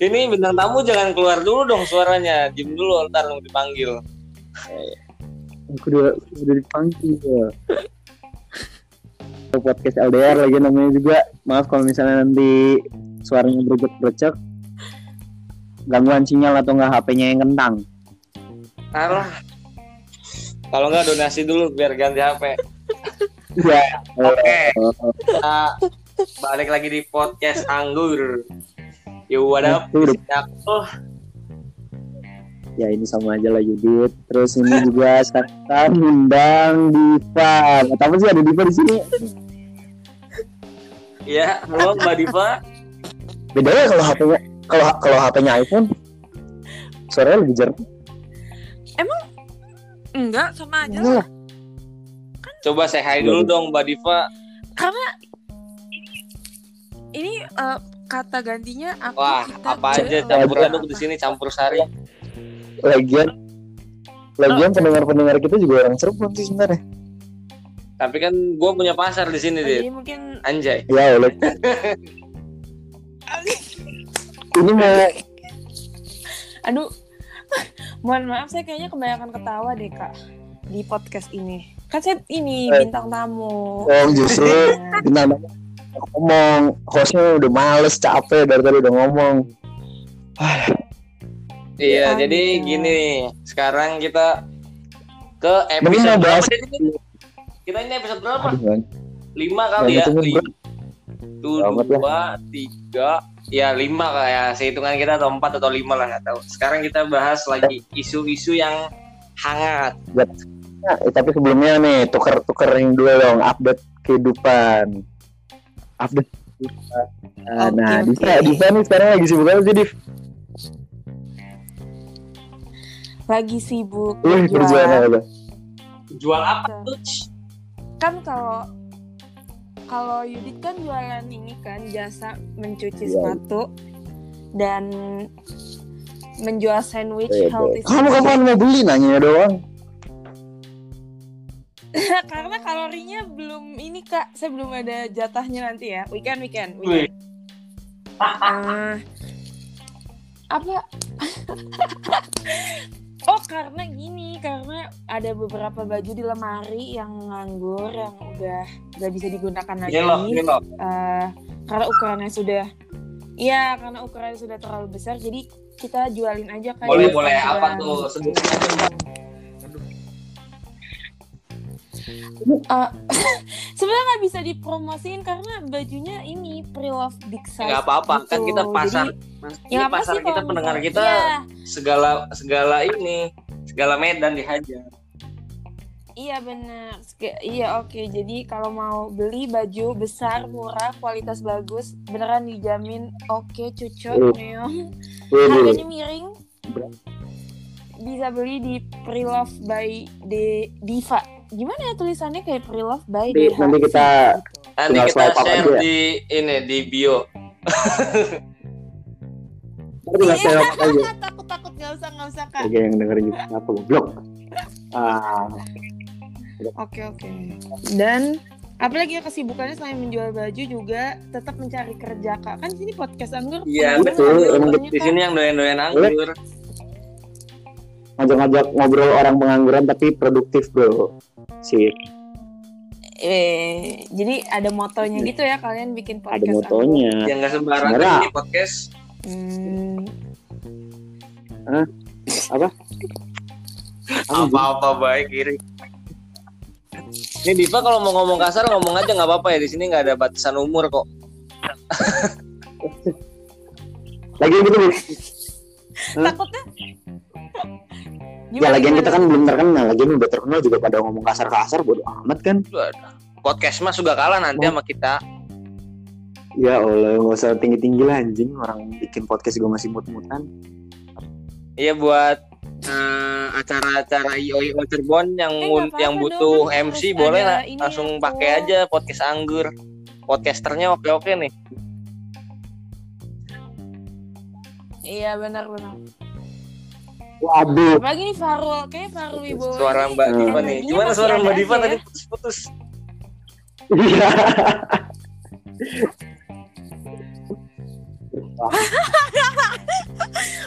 Ini bintang tamu jangan keluar dulu dong suaranya. Diem dulu ntar mau dipanggil. Aku udah udah dipanggil ya. podcast LDR lagi namanya juga. Maaf kalau misalnya nanti suaranya bergecek-gecek. Gangguan sinyal atau enggak HP-nya yang kentang. Alah. Kalau nggak donasi dulu biar ganti HP. Iya. Oke. Kita balik lagi di podcast Anggur. Yo, what up? Oh, Ya ini sama aja lah Yudit. Terus ini juga sekarang undang Diva. Apa sih ada Diva di sini. ya, halo Mbak Diva. Beda ya kalau HP-nya kalau kalau HP-nya iPhone suaranya lebih jernih. Enggak, sama aja. Enggak lah. Coba say hi dulu dong Mbak Diva. Karena ini eh, kata gantinya aku Wah, kita apa aja campur aduk di sini campur sari. Lagian Lagian pendengar-pendengar kita juga orang Cirebon sih sebenarnya. Tapi kan gue punya pasar di sini, Dit. Jadi mungkin Anjay. Ya oleh. Ini mau aduh mohon maaf saya kayaknya kebanyakan ketawa deh kak di podcast ini kan saya ini Eh. bintang tamu oh, justru bintang tamu ngomong hostnya udah males capek dari tadi udah ngomong. Iya, Ah, jadi gitu. gini. Sekarang kita ke episode berapa? Kita ini episode berapa? Aduh. Lima kali ya. berat. Tuh, dua, tiga, ya lima kayak sehitungan kita atau empat atau lima lah nggak tahu. Sekarang kita bahas lagi isu-isu yang hangat. Nah, eh, tapi sebelumnya nih tuker-tukerin dulu dong update kehidupan. Update kehidupan. Nah, Oke, nah. Diva, Diva nih sekarang lagi sibuk apa sih, Div? lagi sibuk Wih, kerjaan berjualan. apa? Jual apa tuh? kan kalau kalau Yudit kan jualan ini kan jasa mencuci Iya. sepatu dan menjual sandwich Iya, healthy Kamu kapan mau beli nanya doang? karena kalorinya belum ini kak. Saya belum ada jatahnya nanti ya. Weekend weekend weekend. Eh, apa? Oh karena gini. Karena ada beberapa baju di lemari yang nganggur yang udah gak bisa digunakan lagi. Loh, ini loh. Eh, karena ukurannya sudah iya karena ukurannya sudah terlalu besar. Jadi kita jualin aja kan Boleh, boleh. Apa tuh? Sebutin Eh, sebenarnya nggak bisa dipromosiin karena bajunya ini pre-love big size Nggak apa-apa, kan gitu. kita pasar. Jadi, ya apa pasar sih kita pendengar misalnya- kita Iya, segala segala ini, segala medan dihajar. iya benar. Iya oke. Jadi kalau mau beli baju besar, murah, kualitas bagus, beneran dijamin oke, cucok, Uh. neong. Harganya miring. Bisa beli di Pre-Love by De Diva. Gimana ya tulisannya kayak Pre-Love by Nanti- nanti kita- Nanti kita share aja ya. di ini di bio. Nanti nggak saya aja. takut takut nggak usah nggak usah kak. Oke, yang dengerin juga apa goblok. Ah, Oke oke. Dan apalagi ya kesibukannya selain menjual baju juga tetap mencari kerja kak. Kan sini podcast anggur. Iya, betul. banyak, Di sini yang doyan-doyan anggur. ngajak-ngajak ngobrol orang pengangguran tapi produktif, Bro. Sih, Eh, jadi ada motonya gitu ya kalian bikin podcast. ada motonya. Yang nggak sembarangan ini podcast. Hmm, Apa-apa baik kiri. Ini Diva kalau mau ngomong kasar ngomong aja nggak apa-apa ya di sini nggak ada batasan umur kok. Lagi gitu, Bu. Takutnya. Ya lagian kita kan belum terkenal, lagian udah terkenal juga pada ngomong kasar-kasar bodo amat kan. Podcast mah juga kalah nanti Oh. sama kita. Ya Allah, nggak usah tinggi-tinggi lah anjing, orang bikin podcast juga masih mut-mutan. Iya buat eh, acara-acara IO IO Cirebon yang Eh, apa-apa yang dong, butuh kan MC boleh lah langsung ya, pakai aja podcast anggur. Podcasternya oke-oke nih. Iya benar benar. Waduh, Apalagi nih Farul, kayaknya Farul Wibowo. Suara Mbak Hmm. Diva nih. Gimana suara Mbak Diva tadi ya. putus-putus? iya.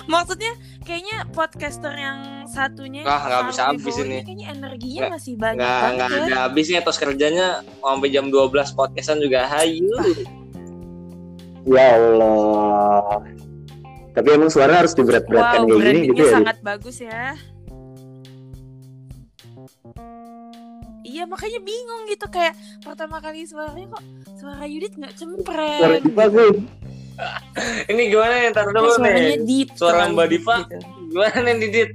Maksudnya kayaknya podcaster yang satunya Ah, nggak bisa habis ini. Kayaknya energinya Nggak- masih banyak nggak banget nggak ya. ada habisnya tos kerjanya sampai jam 12 podcastan juga hayu Ya Allah. Tapi emang suara harus diberat-beratkan Wow, kayak gini gitu ya. sangat bagus ya. Iya makanya bingung gitu kayak pertama kali suaranya kok suara Yudit nggak cempreng. Suara Diva gue. ini gimana ntar Kok dulu suaranya nih deep. Suara Mbak Diva. gitu. gimana nih Didit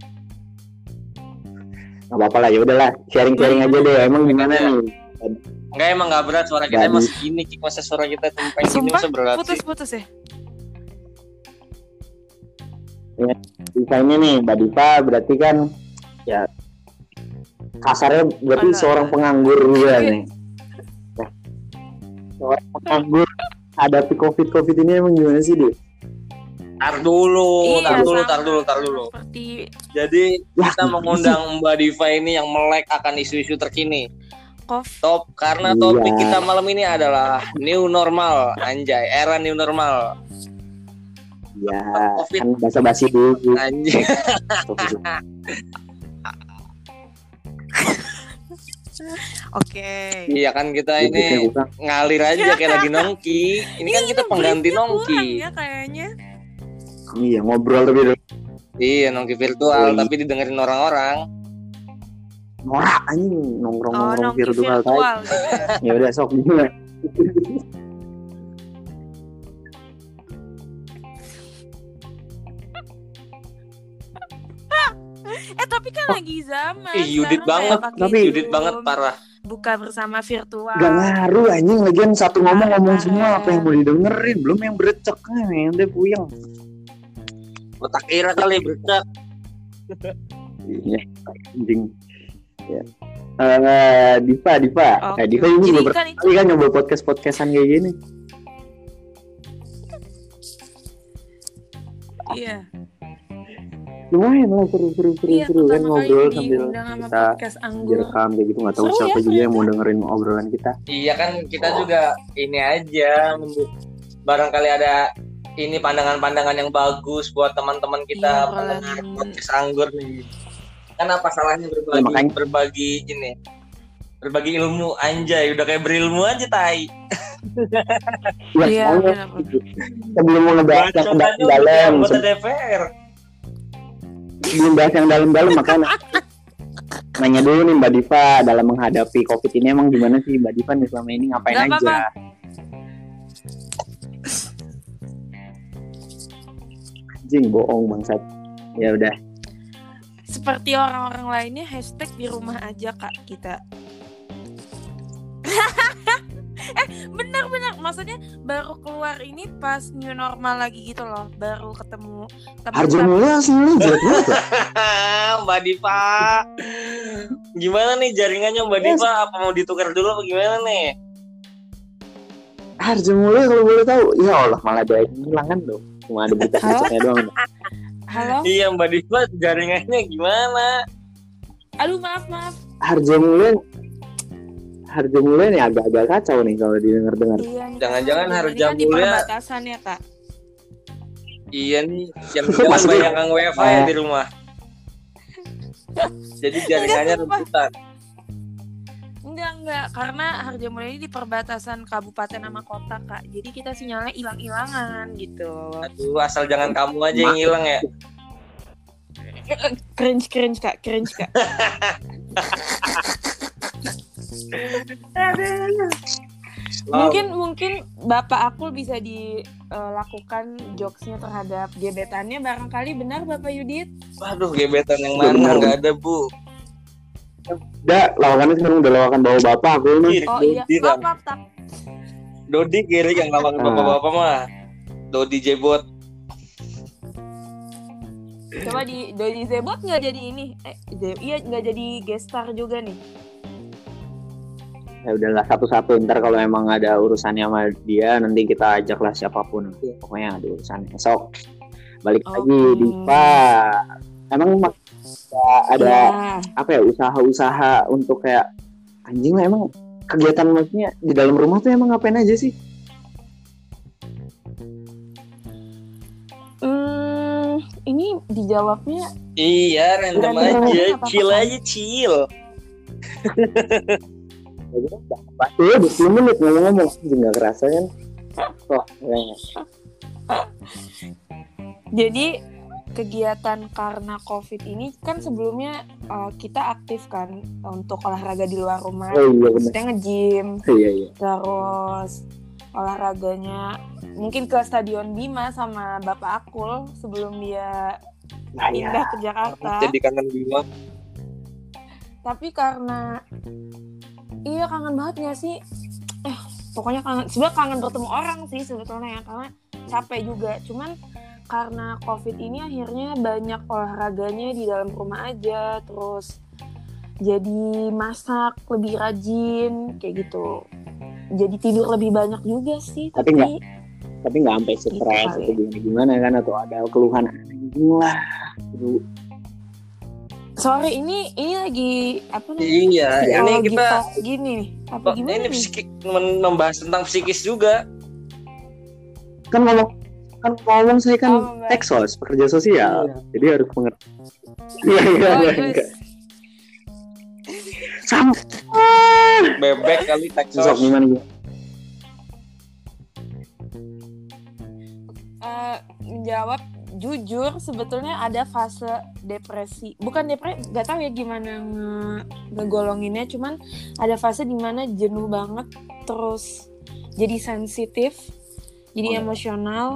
Gak apa-apa lah, ya udahlah. Sharing-sharing aja deh. Emang gimana Aja. nih? Enggak emang gak berat suara kita emang segini Cik. masa suara kita cempreng gini Sumpah, masa berat sih Putus-putus ya. Desainnya nih, Mbak Diva berarti kan ya kasarnya berarti Alah. seorang penganggur juga Oke. nih. Nah, seorang penganggur hadapi covid covid ini emang gimana sih dia? tar dulu tar Iya, dulu tar dulu tar dulu Seperti jadi Ya, kita mengundang Mbak Diva ini yang melek akan isu-isu terkini kof. top karena Iya. topik kita malam ini adalah new normal anjay era new normal ya Covid. kan basa basi dulu. Oke. iya kan kita ini bukan. ngalir aja kayak lagi nongki ini kan kita pengganti nongki ya kayaknya. Iya ngobrol lebih dulu. iya nongki virtual tapi didengerin orang-orang Norak anjing nongkrong Oh, nongkrong nongki virtual, virtual. Ya udah sok gimana? Eh tapi kan lagi zaman. Ih, Yudit banget. Tapi- Yudit banget parah Buka bersama virtual. Gak ngaruh anjing lagian satu ngomong ngomong semua apa yang mau didengerin belum yang berecek nih udah puyeng. otak kira kali bercak Iya, anjing. Ya. Eh, Diva, Diva. Oke. Eh, Diva ini Jadi juga kan itu kan nyoba podcast podcastan kayak gini. iya. Lumayan lah seru seru seru Iya, seru. kan ngobrol sambil kita podcast Anggur. direkam kayak gitu. Nggak tahu Seru siapa ya, juga yang mau dengerin obrolan kita. iya kan kita juga ini aja barangkali ada ini pandangan-pandangan yang bagus buat teman-teman kita Iya, pendengar podcast anggur nih. Kan apa salahnya berbagi Ya, makanya- berbagi ini? Berbagi ilmu anjay. Udah kayak berilmu aja tai. Ya, Iya, soalnya benar-benar. sebelum mau ngebahas yang dalam, sebelum bahas yang dalam-dalam makanya nanya dulu nih Mbak Diva dalam menghadapi COVID ini emang gimana sih Mbak Diva nih selama ini ngapain Nggak aja? apa-apa. Anjing bohong bangsat. Ya udah. Seperti orang-orang lainnya hashtag di rumah aja kak kita. eh benar-benar maksudnya baru keluar ini pas new normal lagi gitu loh. Baru ketemu teman Harga mulia aslinya jelek banget ya. Mbak Diva. Gimana nih jaringannya Mbak Diva? Apa mau ditukar dulu apa gimana nih? Harga mulia kalau boleh tahu. Ya Allah malah ada yang hilang kan dong. Cuma ada berita-beritanya doang. halo? Iya Mbak Diva jaringannya gimana? Aduh maaf maaf. Harga mulia Harga mulia nih agak-agak kacau nih kalau didengar-dengar. iya Jangan-jangan harga Ini kan di mulia- perbatasan ya kak Iya nih, Maksudnya- banyak yang WiFi ya Eh. di rumah. Jadi jaringannya rebutan. enggak enggak karena Harjamukti ini di perbatasan kabupaten sama kota kak jadi kita sinyalnya hilang-hilangan gitu Aduh, asal jangan kamu aja yang hilang ya. cringe cringe kak cringe kak. mungkin mungkin bapak aku bisa dilakukan jokesnya terhadap gebetannya barangkali benar bapak Yudit Waduh, gebetan yang mana benar. nggak ada bu. Udah lawakannya sekarang udah lawakan bawa bapak aku nih. Ih, oh iya Dodi, maaf maaf tak Dodi kiri yang lawan Ah. bapak-bapak mah. Dodi Jebot. coba di Dodi Zebot nggak jadi ini eh iya nggak jadi guest star juga nih Ya udahlah satu-satu ntar kalau emang ada urusannya sama dia nanti kita ajaklah siapa pun. Pokoknya ada urusannya. Esok balik lagi Oke. Diva. Emang ada Ya. apa ya usaha-usaha untuk kayak anjing lah emang kegiatan maksudnya di dalam rumah tuh emang ngapain aja sih? dijawabnya Iya, random aja, aja, apa-apa chill kan? aja, chill. Pasti ya 20 menit ngomong-ngomong nggak kerasa kan. Wah, kayaknya. jadi kegiatan karena covid ini kan sebelumnya uh, kita aktif kan untuk olahraga di luar rumah Oh iya maksudnya nge-gym Iya iya. terus olahraganya mungkin ke stadion Bima sama Bapak Akul sebelum dia Nah, ya. pindah ke Jakarta Jadi kangen Bima. tapi karena iya kangen banget gak sih? Eh pokoknya kangen sebenarnya kangen bertemu orang sih sebetulnya ya karena capek juga. Cuman karena covid ini akhirnya banyak olahraganya di dalam rumah aja terus jadi masak lebih rajin kayak gitu. Jadi tidur lebih banyak juga sih Tapi tapi, nggak- Tapi nggak sampai stres Gitu atau gimana gimana kan atau ada keluhan anjing lah. Sore ini ini lagi apa namanya? Iya, ini kita gini. Nih apa gimana ini nih? psikik men- membahas tentang psikis juga. kan ngomong kan ngomong saya kan Oh, teksos pekerja sosial. Iya. jadi harus mengerti. Iya iya Oh, iya sama Bebek kali sok Texas. gimana gitu Eh, menjawab jujur sebetulnya ada fase depresi bukan depresi nggak tahu ya gimana nge- ngegolonginnya cuman ada fase di mana jenuh banget terus jadi sensitif jadi Oh. emosional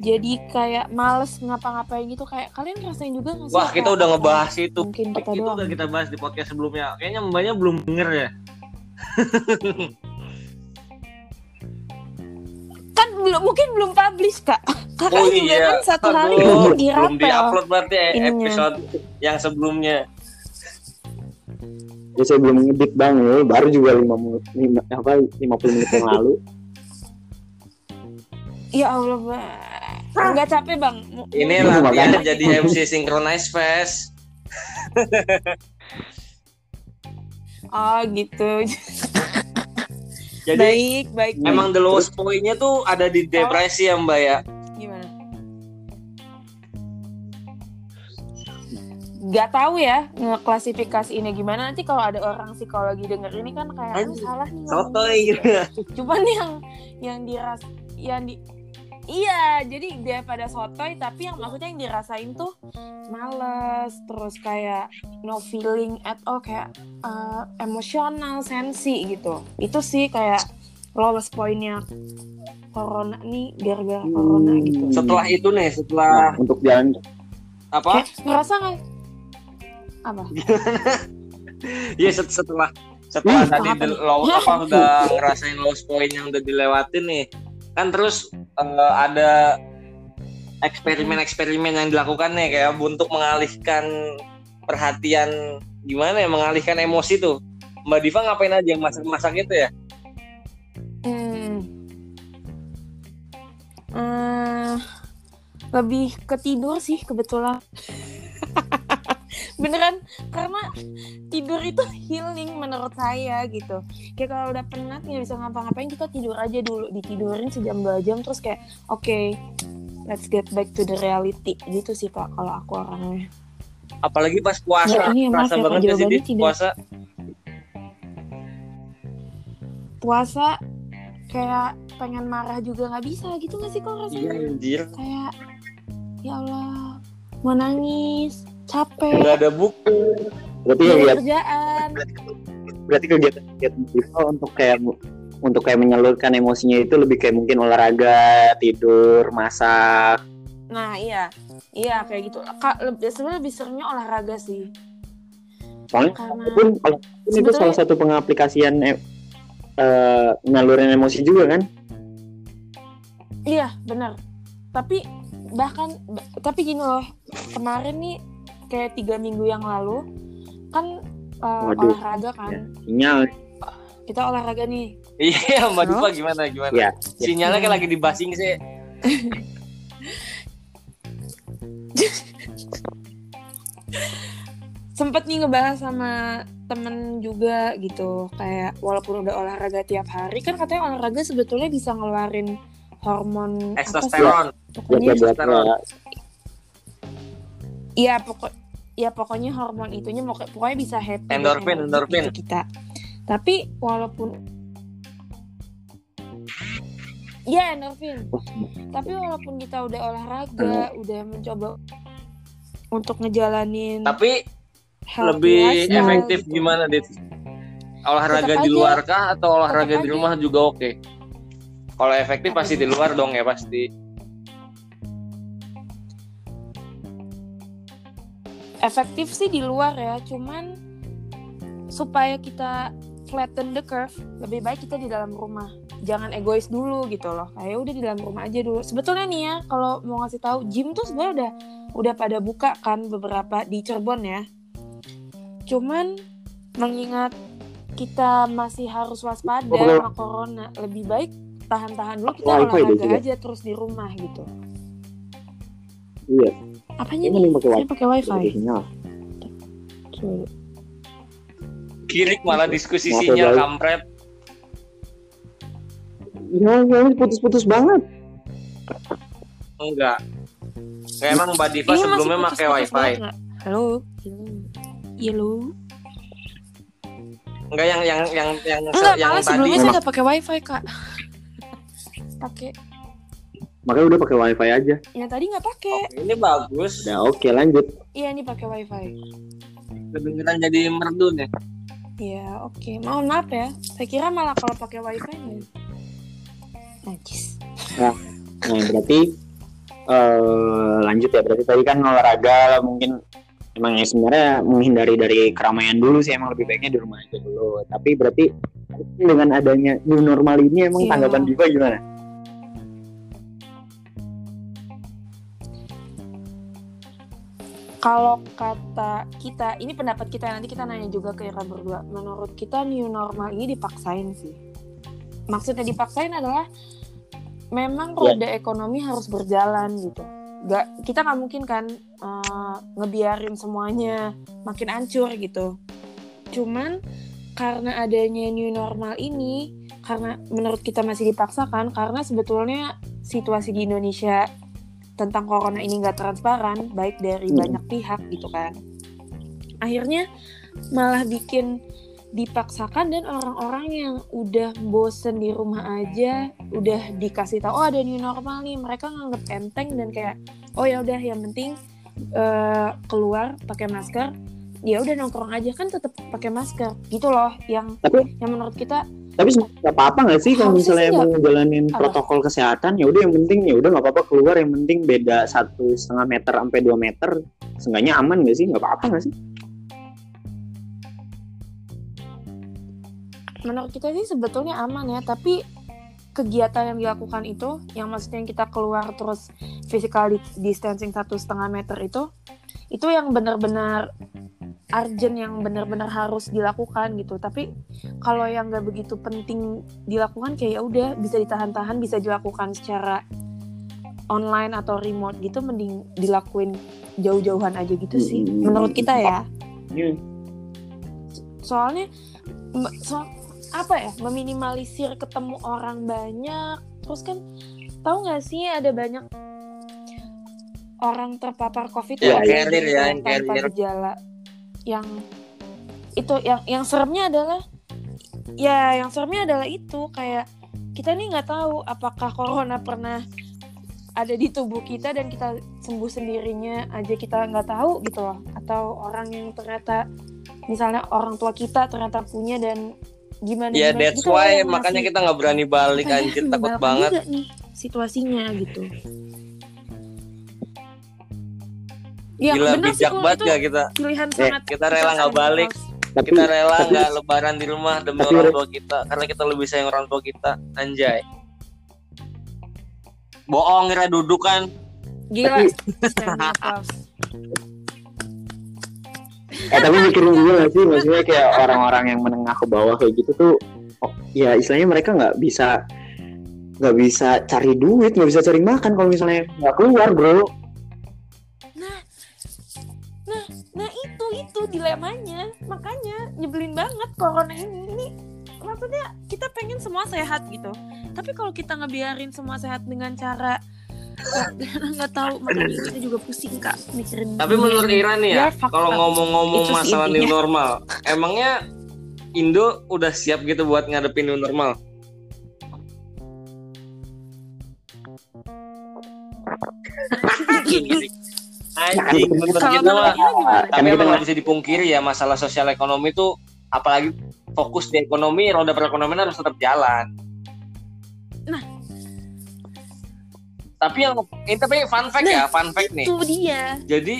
jadi kayak males ngapa-ngapain gitu kayak kalian ngerasain juga nggak sih Wah, kita udah apa? ngebahas itu. mungkin kita Itu doang udah kita bahas di podcast sebelumnya. Kayaknya mbaknya belum denger ya. kan belum mungkin belum publish kak kakak Oh juga iya. kan satu hari Aduh, di belum diupload berarti ya ininya. episode yang sebelumnya. ya saya belum ngedit bang ya baru juga lima menit lima, apa 50 menit yang lalu ya Allah bang nggak capek bang Ini Belum latihan jadi MC Synchronize Fest. oh gitu Jadi baik baik baik. emang the lowest point-nya tuh ada di depresi ya Mbak ya. Gimana Gak tahu ya ngeklasifikasi ini gimana nanti kalau ada orang psikologi denger ini kan kayak "Aduh, salah nih Sotoy ngomongnya." gitu. cuman yang yang diras yang di iya jadi daripada sotoy tapi yang maksudnya yang dirasain tuh males terus kayak no feeling at all kayak eh, emosional sensi gitu itu sih kayak lowest pointnya corona nih gara-gara corona gitu Hmm. Setelah itu nih, Nah, setelah untuk jalan apa? kayak ngerasa nggak apa? Iya set- setelah setelah Hmm, tadi the low, apa udah ngerasain lowest point yang udah dilewatin nih. Kan terus eh, ada eksperimen-eksperimen yang dilakukan nih kayak untuk mengalihkan perhatian gimana ya mengalihkan emosi tuh. Mbak Diva ngapain aja yang masak-masak itu ya? Hmm. Eh, lebih ke tidur sih kebetulan. Beneran karena tidur itu healing menurut saya gitu. Kayak kalau udah penat nggak bisa ngapa-ngapain kita tidur aja dulu, ditidurin sejam dua jam terus kayak oke let's get back to the reality gitu sih kak kalau aku orangnya. apalagi pas puasa Ya, ini maaf rasa ya, banget ya sih tidak. puasa Puasa kayak pengen marah juga nggak bisa gitu nggak sih kok rasanya? iya anjir kayak ya Allah mau nangis capek. Nggak ada buku. Berarti ya kerjaan. Berarti kegiatan kegiatan Diva untuk kayak untuk kayak menyalurkan emosinya itu lebih kayak mungkin olahraga tidur masak. Nah iya. Iya kayak gitu. Kak lebih sebenarnya lebih seringnya olahraga sih. Soalnya karena pun kalau itu Sebetulnya- salah satu pengaplikasian eh, eh, ngalurin emosi juga kan? Iya benar. Tapi bahkan ba- tapi gini loh kemarin nih kayak tiga minggu yang lalu kan uh, Waduh. olahraga kan? Ya, sinyal. Kita olahraga nih. Iya Mbak? Diva gimana gimana? Ya sinyalnya kayak lagi dibasing sih. Sempet nih ngebahas sama temen juga gitu kayak walaupun udah olahraga tiap hari kan katanya olahraga sebetulnya bisa ngeluarin hormon testosteron pokoknya buat testosteron. Ya, Iya pokok ya pokoknya hormon itunya mau pokoknya bisa happy Endorfin, endorfin. gitu kita. Tapi walaupun ya endorfin. Tapi walaupun kita udah olahraga, udah mencoba untuk ngejalanin Tapi lebih lifestyle efektif gitu. gimana, Dit? Olahraga Tetap di aja. luar kah atau olahraga Tetap di aja. rumah juga oke? Kalau efektif pasti di luar dong ya pasti. Efektif sih di luar ya cuman supaya kita flatten the curve lebih baik kita di dalam rumah. Jangan egois dulu gitu loh. Kayak udah di dalam rumah aja dulu. Sebetulnya nih ya kalau mau ngasih tahu gym tuh sebenarnya udah udah pada buka kan beberapa di Cirebon ya. Cuman mengingat kita masih harus waspada sama corona lebih baik tahan-tahan dulu kita deh olahraga aja terus di rumah gitu. Iya. Apanya Ini mending pakai saya wifi. pakai wifi sinyal. Kirik malah diskusi Maaf ya, sinyal guys. kampret. Ya, ya, putus-putus banget. Enggak. Kayak emang Mbak Diva Ini masih sebelumnya pakai wifi. Halo. Halo. Iya lo. Enggak yang yang yang yang Enggak, yang malah tadi. sebelumnya saya nggak pakai wifi kak. pakai. Makanya udah pakai wifi aja. Yang tadi nggak pakai. Oke, ini bagus. Udah oke lanjut. Iya ini pakai wifi. Kedengeran jadi merdu nih. Iya oke. Mohon maaf ya. Saya kira malah kalau pakai wifi nih. Najis. Nah berarti eh lanjut ya. Berarti tadi kan olahraga mungkin emang ya sebenarnya menghindari dari keramaian dulu sih emang lebih baiknya di rumah aja dulu. Tapi berarti dengan adanya new normal ini emang Iya. tanggapan Diva gimana? Kalau kata kita, ini pendapat kita nanti kita nanya juga ke Ira berdua. Menurut kita new normal ini dipaksain sih. Maksudnya dipaksain adalah memang Iya. roda ekonomi harus berjalan gitu. Gak, kita nggak mungkin kan eh, ngebiarin semuanya makin hancur gitu. Cuman karena adanya new normal ini, karena menurut kita masih dipaksakan, karena sebetulnya situasi di Indonesia tentang corona ini nggak transparan, baik dari Hmm. banyak pihak gitu kan. Akhirnya malah bikin dipaksakan dan orang-orang yang udah bosen di rumah aja, udah dikasih tahu oh ada new normal nih, mereka nganggep enteng dan kayak oh ya udah yang penting eh, keluar pakai masker, ya udah nongkrong aja kan tetap pakai masker. Gitu loh, yang Tapi yang menurut kita tapi nggak apa-apa nggak sih kalau misalnya mau ngejalanin Apa? protokol kesehatan ya udah yang penting ya udah nggak apa-apa keluar yang penting beda satu setengah meter sampai dua meter seenggaknya aman nggak sih? Nggak apa-apa nggak sih? Menurut kita sih sebetulnya aman ya tapi kegiatan yang dilakukan itu yang maksudnya kita keluar terus physical di- distancing satu setengah meter itu itu yang benar-benar urgent yang benar-benar harus dilakukan gitu. Tapi kalau yang nggak begitu penting dilakukan kayak ya udah bisa ditahan-tahan bisa dilakukan secara online atau remote gitu mending dilakuin jauh-jauhan aja gitu sih menurut kita ya. Hmm. soalnya so apa ya meminimalisir ketemu orang banyak terus kan tahu nggak sih ada banyak orang terpapar covid Yang tapi carrier ya, tanpa gejala yang itu yang yang seremnya adalah ya yang seremnya adalah itu kayak kita nih nggak tahu apakah corona pernah ada di tubuh kita dan kita sembuh sendirinya aja kita nggak tahu gitu loh atau orang yang ternyata misalnya orang tua kita ternyata punya dan gimana Ya gimana that's gitu why makanya kita nggak berani balik anjir takut banget. nih situasinya gitu ya Gila benar sih bijak kok banget gak kita. pilihan Eh, sangat kita rela nggak balik. tapi Kita rela tapi- nggak lebaran di rumah demi Tapi- orang tua kita karena kita lebih sayang orang tua kita. Anjay. Bohong kira duduk kan. gila eh tapi mikirin juga gak sih maksudnya kayak orang-orang yang menengah ke bawah kayak gitu tuh oh, ya istilahnya mereka nggak bisa nggak bisa cari duit nggak bisa cari makan kalau misalnya nggak keluar bro itu itu dilemanya. Makanya nyebelin banget corona ini. Ini maksudnya kita pengen semua sehat gitu. Tapi kalau kita ngebiarin semua sehat dengan cara nggak tahu makanya kita juga pusing kak mikirin Tapi menurut. Ira nih ya, Ya, kalau ngomong-ngomong masalah new normal, emangnya Indo udah siap gitu buat ngadepin new normal? Anjing, Ira gimana tapi emang nggak- bisa dipungkiri ya masalah sosial ekonomi itu apalagi fokus di ekonomi roda perekonomian harus tetap jalan. Nah. tapi yang ini tapi fun fact Nah, ya, fun fact nih. itu dia Jadi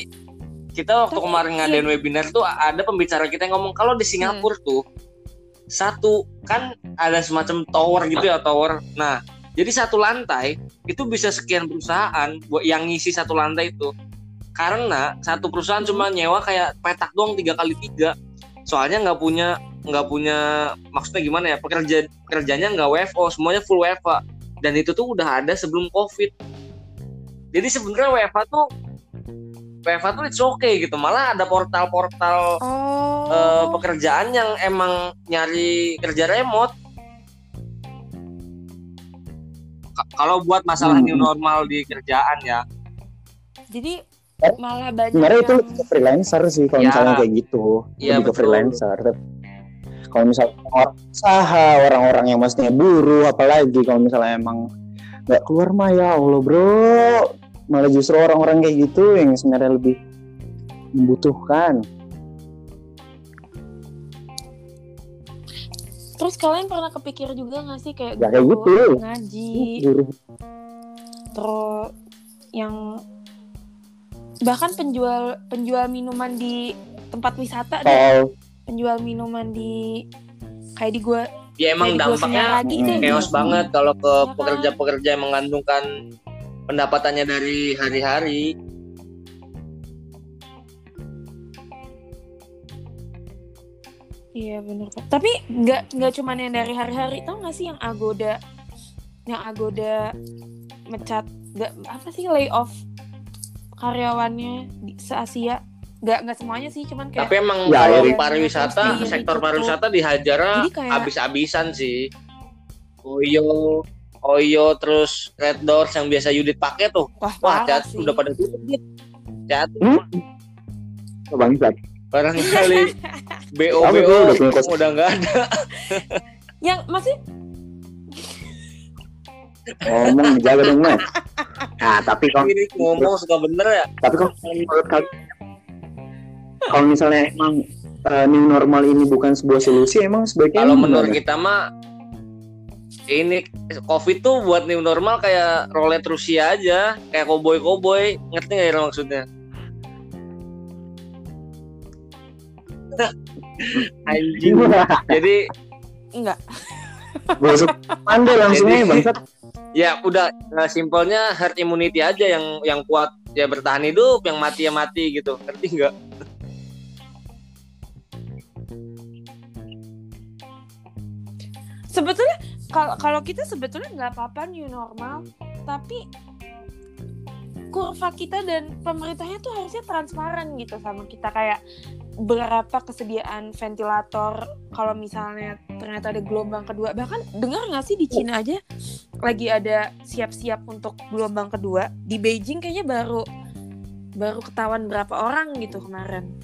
kita waktu Tapi, kemarin iya. ngadain webinar tuh ada pembicara kita yang ngomong kalau di Singapura Hmm. tuh satu kan ada semacam tower gitu ya tower. Nah jadi satu lantai itu bisa sekian perusahaan buat yang ngisi satu lantai itu karena satu perusahaan Hmm. cuma nyewa kayak petak doang tiga kali tiga. Soalnya nggak punya nggak punya maksudnya gimana ya pekerja pekerjanya nggak WFO semuanya full WFA dan itu tuh udah ada sebelum covid. Jadi sebenarnya WFA tuh WFA tuh it's okay gitu. Malah ada portal-portal oh. eh, pekerjaan yang emang nyari kerja remote. Ka- kalau buat masalah Hmm. new normal di kerjaan ya. Jadi malah banyak sebenarnya itu yang lebih ke freelancer sih kalau Ya. misalnya kayak gitu. Iya, lebih ke freelancer. Tapi kalau misalnya orang usaha orang-orang yang maksudnya buruh apalagi kalau misalnya emang nggak keluar mah ya allah bro. Malah justru orang-orang kayak gitu yang sebenarnya lebih membutuhkan. Terus kalian pernah kepikir juga nggak sih kayak Ya, kayak guru gitu. ngaji? Terus yang bahkan penjual penjual minuman di tempat wisata deh penjual minuman di kayak di gua ya emang dampaknya lagi deh Hmm. chaos gitu. banget kalau ke Ya kan? pekerja-pekerja yang mengandungkan pendapatannya dari hari-hari. Iya benar Kak. Tapi nggak nggak cuman yang dari hari-hari tau nggak sih yang Agoda yang Agoda mecat nggak apa sih layoff karyawannya di se Asia nggak nggak semuanya sih cuman kayak Tapi emang Ya, kalau ya. pariwisata, di- sektor ditutup. pariwisata dihajarnya Jadi kayak- habis-habisan sih. Oyo, Oyo terus Red Doors yang biasa Yudit pakai tuh. wah Wah, cat sih. udah pada tutup. Cat Hmm? bangsat barangkali BO BO udah nggak ada. yang masih ngomong jaga dong mas nah tapi kalau Ini ngomong suka bener ya. tapi kalau menurut kalian kalau misalnya emang uh, new normal ini bukan sebuah solusi emang sebaiknya Kalau menurut gimana? kita mah ini COVID tuh buat new normal kayak roulette Rusia aja, kayak koboi-koboi, ngerti nggak ya maksudnya? Anjing. Jadi enggak Gosok pandai langsung aja bangsat ya udah nah, simpelnya herd immunity aja yang yang kuat ya bertahan hidup, yang mati ya mati gitu. Ngerti nggak? sebetulnya kalau kalau kita sebetulnya nggak apa-apa new normal tapi kurva kita dan pemerintahnya tuh harusnya transparan gitu sama kita kayak berapa kesediaan ventilator kalau misalnya ternyata ada gelombang kedua. Bahkan dengar nggak sih di Cina aja lagi ada siap-siap untuk gelombang kedua? Di Beijing kayaknya baru baru ketahuan berapa orang gitu kemarin.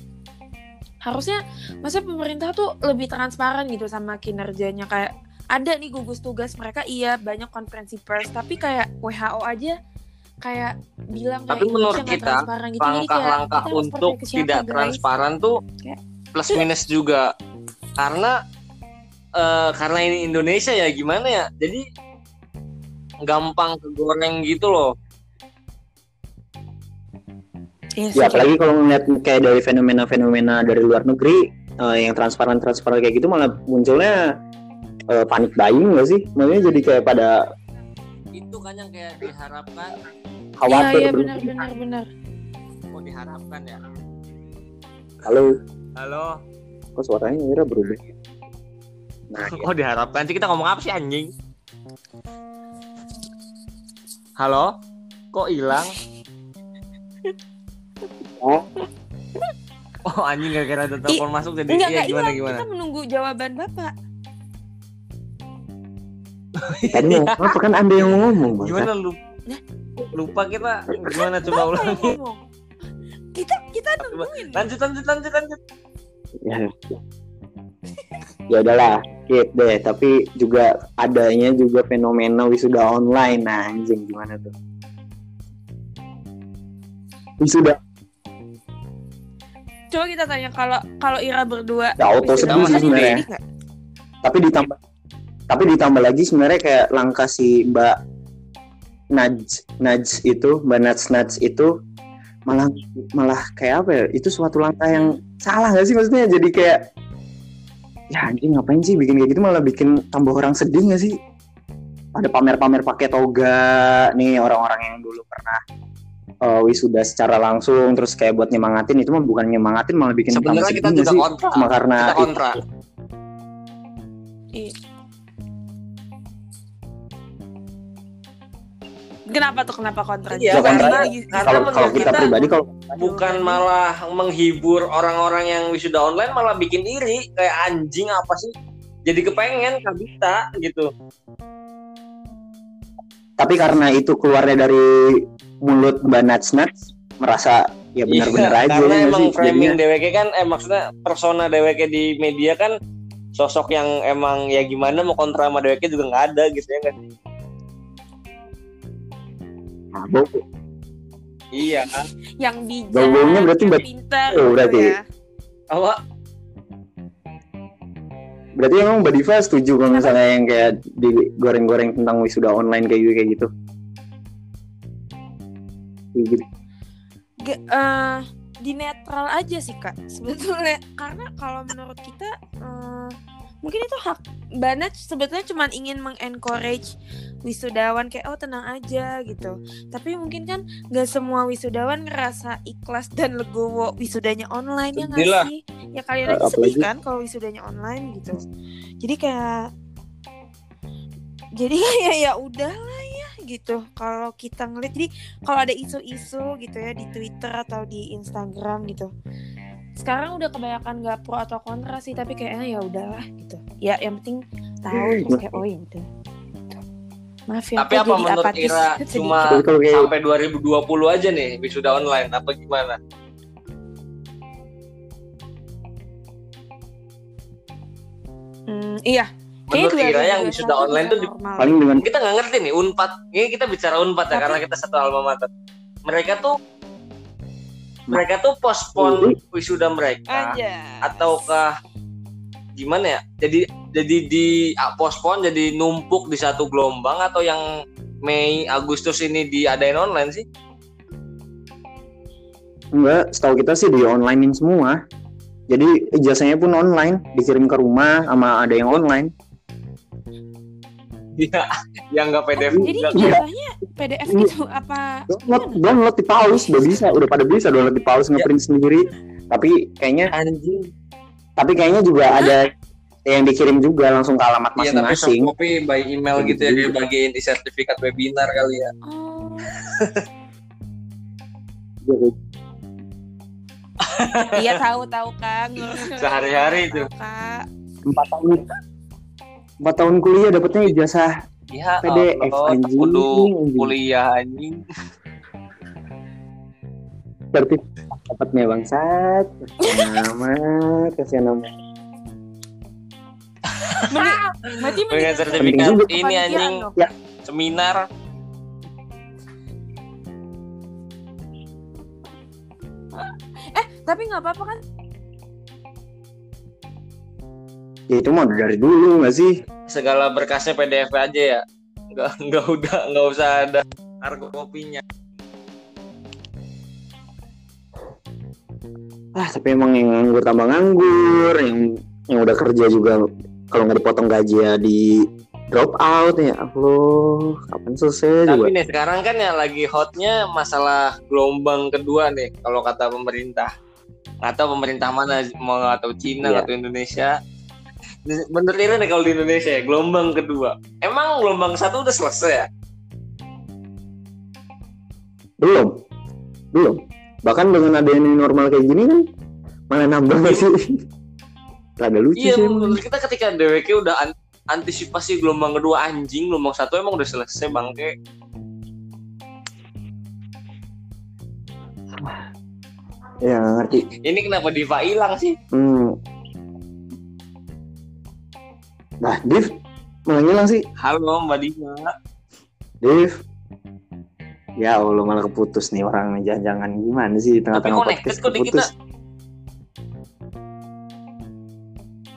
Harusnya masa pemerintah tuh lebih transparan gitu sama kinerjanya. Kayak ada nih gugus tugas mereka iya banyak konferensi pers tapi kayak WHO aja kayak bilang kayak Tapi menurut Indonesia nggak kita, gitu. Kayak Langkah-langkah kita untuk siapa, tidak guys? transparan tuh Kayak- plus minus juga. Karena eh, karena ini Indonesia ya gimana ya? Jadi gampang kegoreng gitu loh. Iya sih, ya kayak- apalagi kalau ngeliat kayak dari fenomena-fenomena dari luar negeri eh, yang transparan-transparan kayak gitu malah munculnya eh, panik buying gak sih maksudnya jadi kayak pada kan yang kayak diharapkan, Iya khawatir iya berlebihan. benar benar benar. oh diharapkan ya. halo Halo. kok suaranya Ira berubah nah Oh diharapkan sih kita ngomong apa sih anjing? Halo? Kok hilang? Oh. Oh anjing gara-gara ada telepon masuk jadi Enggak iya gimana hilang. gimana? Kita menunggu jawaban Bapak. Tadi mau apa kan anda yang ngomong bang? Gimana lu? lupa kita? Gimana coba ulangi? Kita kita nungguin. lanjut lanjut lanjut lanjut. Ya. Ya udahlah skip deh. Tapi juga adanya juga fenomena wisuda online. Nah anjing gimana tuh? Wisuda. Coba kita tanya kalau kalau Ira berdua ya auto sedih sebenarnya. tapi ditambah tapi ditambah lagi sebenarnya kayak langkah si Mbak Naj Naj itu Mbak Naj Naj itu malah malah kayak apa ya itu suatu langkah yang salah gak sih maksudnya? Jadi kayak ya anjing ngapain sih bikin kayak gitu? Malah bikin tambah orang sedih gak sih? Ada pamer-pamer pakai toga nih orang-orang yang dulu pernah eh, wisuda secara langsung terus kayak buat nyemangatin itu mah bukan nyemangatin malah bikin tambah sebenarnya kita juga sih? kontra. Cuma karena kita kontra Kenapa tuh? Kenapa kontra? Iya, karena- karena kalau kalau kita kita- pribadi kalau bukan malah menghibur orang-orang yang wisuda online malah bikin iri. Kayak anjing apa sih? Jadi kepengen kabita gitu. Tapi karena itu keluarnya dari mulut Mbak Nats Nats merasa ya benar-benar Iya, aja karena emang sih? framing Jadinya, DWK kan eh maksudnya persona DWK di media kan sosok yang emang ya gimana mau kontra sama DWK juga nggak ada gitu ya kan bau- iya kan yang bijak, Bau-baunya berarti yang pintar Oh, gitu berarti. ya. apa berarti emang Mbak Diva setuju kalau misalnya yang kayak digoreng-goreng tentang wisuda online kayak gitu kayak gitu gitu. Ge- eh, di netral aja sih kak sebetulnya karena kalau menurut kita eh, mungkin itu hak Banat sebetulnya cuma ingin mengencourage wisudawan kayak oh tenang aja gitu. Tapi mungkin kan gak semua wisudawan ngerasa ikhlas dan legowo wisudanya online ya nggak sih? Ya kalian aja sedih kan kalau wisudanya online gitu. Jadi kayak jadi kayak ya udahlah ya gitu. Kalau kita ngeliat jadi kalau ada isu-isu gitu ya di Twitter atau di Instagram gitu sekarang udah kebanyakan nggak pro atau kontra sih tapi kayaknya ya udahlah gitu. Ya yang penting tahu terus kayak oh ya udah gitu. maaf ya tapi apa jadi menurut apatis Ira cuma sampai 2020 aja nih wisuda online apa gimana? Hmm, iya. Menurut Kayaknya Ira yang 2021 wisuda online tuh paling dengan kita nggak ngerti nih unpad. Ini kita bicara unpad ya Tapi- karena kita satu alma mater mereka tuh mereka tuh postpone wisuda mereka. Aja ataukah gimana ya? Jadi jadi di ah, postpone jadi numpuk di satu gelombang atau yang Mei Agustus ini diadain online sih? Enggak setahu kita sih di onlinein semua. Jadi ijazahnya pun online dikirim ke rumah sama ada yang online Iya, yang nggak PDF jadi. Iya. ijazahnya PDF gitu apa download download di paus udah bisa udah pada bisa download di paus ngeprint sendiri. Tapi kayaknya anjing. tapi kayaknya juga ada yang dikirim juga langsung ke alamat Iya tapi masing-masing. by email gitu ya dia bagiin di sertifikat webinar kali ya. oh. Iya, iya tahu tahu kak. Sehari-hari itu. Kak. Empat tahun empat tahun kuliah dapetnya ijazah Ya PDF, Allah, anjing, kudu kuliah anjing. berarti dapatnya bangsat kasihan amat kasihan Mending- berarti Dengan mendingan sertifikat ini anjing. Ya. seminar. tapi nggak apa-apa kan ya itu mah udah dari dulu nggak sih Segala berkasnya PDF aja ya. Enggak enggak udah enggak usah ada kargo kopinya. ah tapi emang yang nganggur tambah nganggur yang yang udah kerja juga kalau nggak dipotong gaji ya di drop out ya Allah kapan selesai juga Tapi nih sekarang kan yang lagi hotnya masalah gelombang kedua nih kalau kata pemerintah. Atau pemerintah mana mau atau Cina Iya. atau Indonesia menurut ini nih kalau di Indonesia ya, gelombang kedua. Emang gelombang satu udah selesai ya? Belum, belum. Bahkan dengan adanya yang normal kayak gini kan, malah nambah gak sih? Rada lucu iya, sih. Iya, menurut kita ketika DWK udah an antisipasi gelombang kedua anjing, gelombang satu emang udah selesai bangke. Ya ngerti. Ini kenapa Diva hilang sih? Hmm, Nah, Div malah ngilang sih. Halo Mbak Diva. Div. Ya Allah malah keputus nih orang jangan-jangan gimana sih di tengah-tengah podcast kok keputus.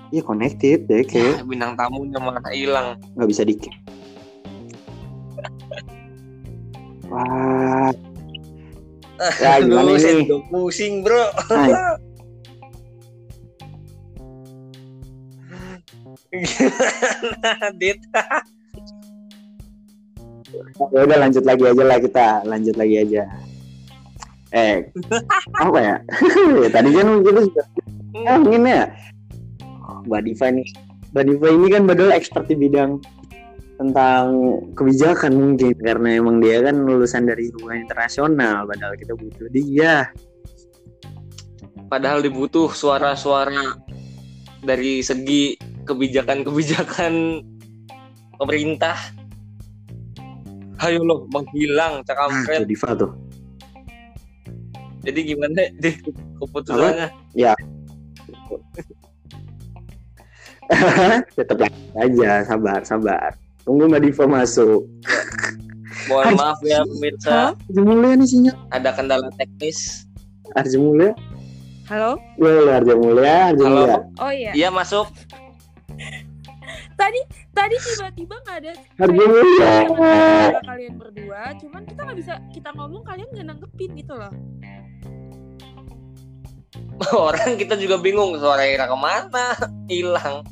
Iya connected deh kayak Ya, bintang tamunya malah hilang. nggak bisa dikit. Wah, Ya, gimana ini? pusing bro. Hai. Gimana, Dit? ya udah lanjut lagi aja lah kita, lanjut lagi aja. Eh, apa ya? ya tadi kan kita sudah ah, ingin ya. Mbak Diva nih, Mbak Diva ini kan padahal expert di bidang tentang kebijakan mungkin karena emang dia kan lulusan dari hubungan internasional padahal kita butuh dia Padahal dibutuh suara-suara dari segi kebijakan-kebijakan pemerintah. Ayo loh, menghilang ah, cakampret. tuh Diva tuh Jadi gimana deh keputusannya? tetap lanjut aja sabar sabar tunggu Mbak Diva masuk Mohon maaf ya pemirsa, Arju Mulia nih sinyal ada kendala teknis. Arju Mulia Halo? Boleh Arju Mulia Arju Halo. Mulia Oh iya. Iya masuk. Tadi tadi tiba-tiba nggak ada kayak kalian berdua, cuman kita nggak bisa kita ngomong kalian nggak nanggepin gitu loh. Orang kita juga bingung suara Ira ke mana, hilang.